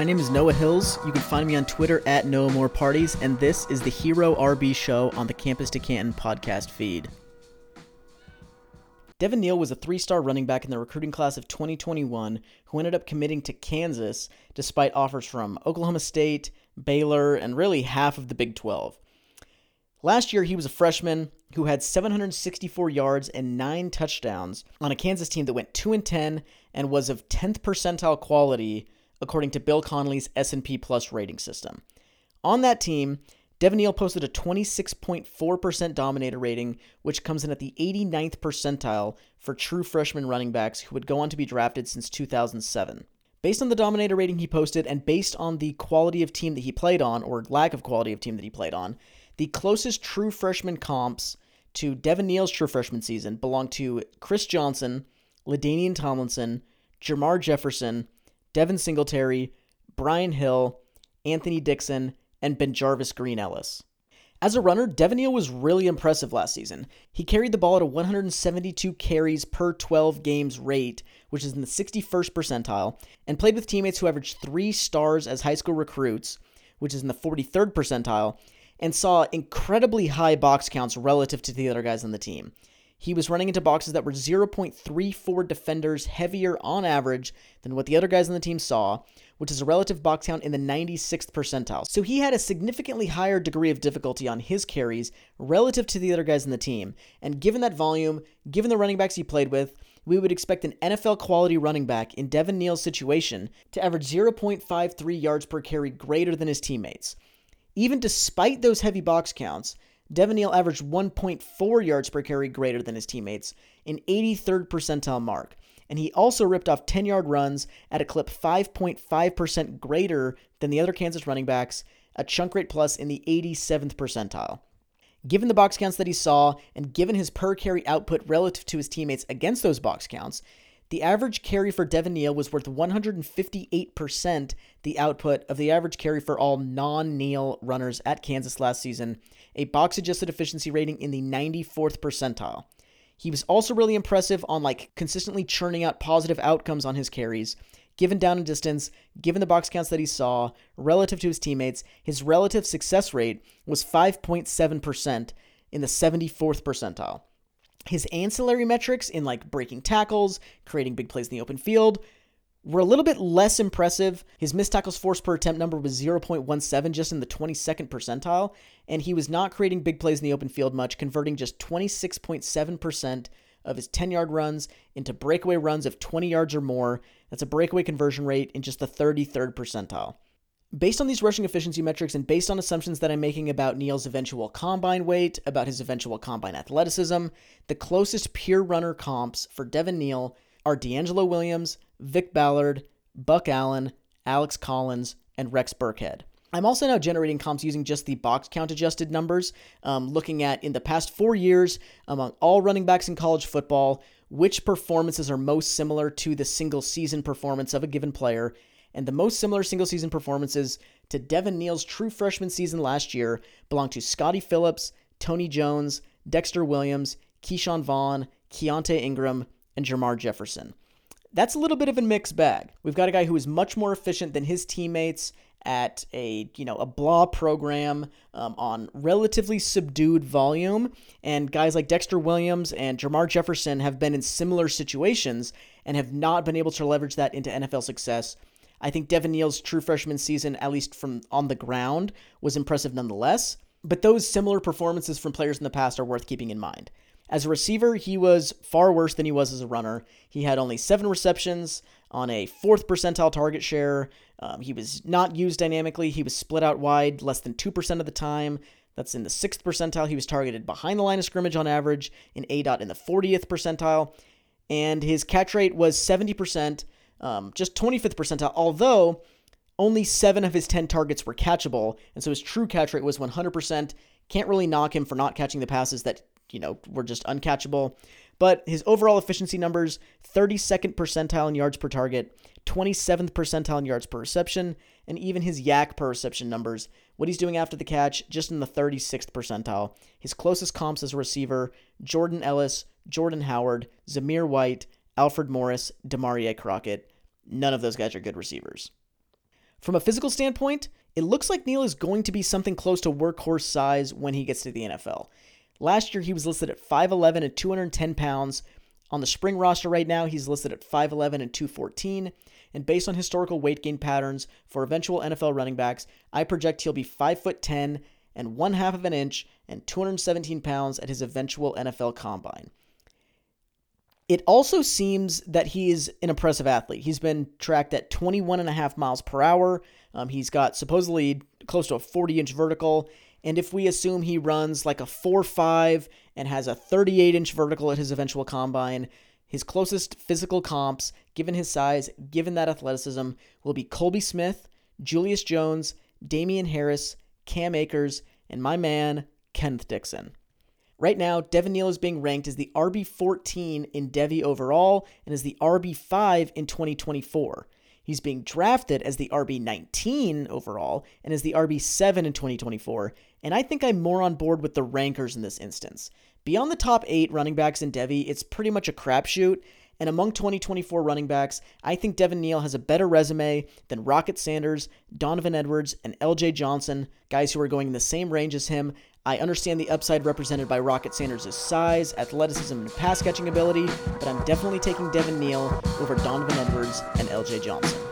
My name is Noah Hills. You can find me on Twitter at Noah More Parties, and this is the Hero RB Show on the Campus to Canton podcast feed. Devin Neal was a three star running back in the recruiting class of 2021 who ended up committing to Kansas despite offers from Oklahoma State, Baylor, and really half of the Big 12. Last year, he was a freshman who had 764 yards and nine touchdowns on a Kansas team that went 2 and 10 and was of 10th percentile quality according to Bill Connelly's S&P Plus rating system. On that team, Devin Neal posted a 26.4% dominator rating, which comes in at the 89th percentile for true freshman running backs who would go on to be drafted since 2007. Based on the dominator rating he posted and based on the quality of team that he played on, or lack of quality of team that he played on, the closest true freshman comps to Devin Neal's true freshman season belong to Chris Johnson, LaDainian Tomlinson, Jermar Jefferson, Devin Singletary, Brian Hill, Anthony Dixon, and BenJarvus Green-Ellis. As a runner, Devin Neal was really impressive last season. He carried the ball at a 172 carries per 12 games rate, which is in the 61st percentile, and played with teammates who averaged three stars as high school recruits, which is in the 43rd percentile, and saw incredibly high box counts relative to the other guys on the team. He was running into boxes that were 0.34 defenders heavier on average than what the other guys on the team saw, which is a relative box count in the 96th percentile. So he had a significantly higher degree of difficulty on his carries relative to the other guys in the team. And given that volume, given the running backs he played with, we would expect an NFL quality running back in Devin Neal's situation to average 0.53 yards per carry greater than his teammates. Even despite those heavy box counts, Devin Neal averaged 1.4 yards per carry greater than his teammates, an 83rd percentile mark. And he also ripped off 10 yard runs at a clip 5.5% greater than the other Kansas running backs, a chunk rate plus in the 87th percentile. Given the box counts that he saw, and given his per carry output relative to his teammates against those box counts, the average carry for Devin Neal was worth 158% the output of the average carry for all non Neal runners at Kansas last season, a box adjusted efficiency rating in the 94th percentile. He was also really impressive on like consistently churning out positive outcomes on his carries. Given down and distance, given the box counts that he saw relative to his teammates, his relative success rate was 5.7% in the 74th percentile. His ancillary metrics in like breaking tackles, creating big plays in the open field, were a little bit less impressive. His missed tackles forced per attempt number was 0.17, just in the 22nd percentile, and he was not creating big plays in the open field much, converting just 26.7% of his 10 yard runs into breakaway runs of 20 yards or more. That's a breakaway conversion rate in just the 33rd percentile. Based on these rushing efficiency metrics and based on assumptions that I'm making about Neal's eventual combine weight, about his eventual combine athleticism, the closest pure runner comps for Devin Neal are DeAngelo Williams, Vick Ballard, Buck Allen, Alex Collins, and Rex Burkhead. I'm also now generating comps using just the box count adjusted numbers, um, looking at in the past four years among all running backs in college football, which performances are most similar to the single season performance of a given player, and the most similar single season performances to Devin Neal's true freshman season last year belong to Scottie Phillips, Tony Jones, Dexter Williams, Ke'Shawn Vaughn, Keaontay Ingram, and Jermar Jefferson. That's a little bit of a mixed bag. We've got a guy who is much more efficient than his teammates at a you know a blah program um, on relatively subdued volume, and guys like Dexter Williams and Jermar Jefferson have been in similar situations and have not been able to leverage that into NFL success I think Devin Neal's true freshman season, at least from on the ground, was impressive nonetheless. But those similar performances from players in the past are worth keeping in mind. As a receiver, he was far worse than he was as a runner. He had only seven receptions on a fourth percentile target share. Um, he was not used dynamically. He was split out wide less than 2% of the time. That's in the sixth percentile. He was targeted behind the line of scrimmage on average, in aDOT in the 40th percentile. And his catch rate was 70%, um, just 25th percentile, although only seven of his 10 targets were catchable. And so his true catch rate was 100%. Can't really knock him for not catching the passes that, you know, were just uncatchable. But his overall efficiency numbers 32nd percentile in yards per target, 27th percentile in yards per reception, and even his YAC per reception numbers, what he's doing after the catch, just in the 36th percentile. His closest comps as a receiver Jordan Ellis, Jordan Howard, Zamir White, Alfred Morris, Damarea Crockett. None of those guys are good receivers. From a physical standpoint, it looks like Neal is going to be something close to workhorse size when he gets to the NFL. Last year, he was listed at 5'11 and 210 pounds. On the spring roster right now, he's listed at 5'11 and 214. And based on historical weight gain patterns for eventual NFL running backs, I project he'll be 5'10 and one half of an inch and 217 pounds at his eventual NFL combine. It also seems that he is an impressive athlete. He's been tracked at 21 and a half miles per hour. Um, he's got supposedly close to a 40 inch vertical. And if we assume he runs like a 4 5 and has a 38 inch vertical at his eventual combine, his closest physical comps, given his size, given that athleticism, will be Colby Smith, Julius Jones, Damien Harris, Cam Akers, and my man, Kenneth Dixon. Right now, Devin Neal is being ranked as the RB14 in Devy overall and as the RB5 in 2024. He's being drafted as the RB19 overall and as the RB7 in 2024, and I think I'm more on board with the rankers in this instance. Beyond the top eight running backs in Devy, it's pretty much a crapshoot, and among 2024 running backs, I think Devin Neal has a better resume than Rocket Sanders, Donovan Edwards, and LJ Johnson, guys who are going in the same range as him. I understand the upside represented by Rocket Sanders' size, athleticism, and pass catching ability, but I'm definitely taking Devin Neal over Donovan Edwards and LJ Johnson.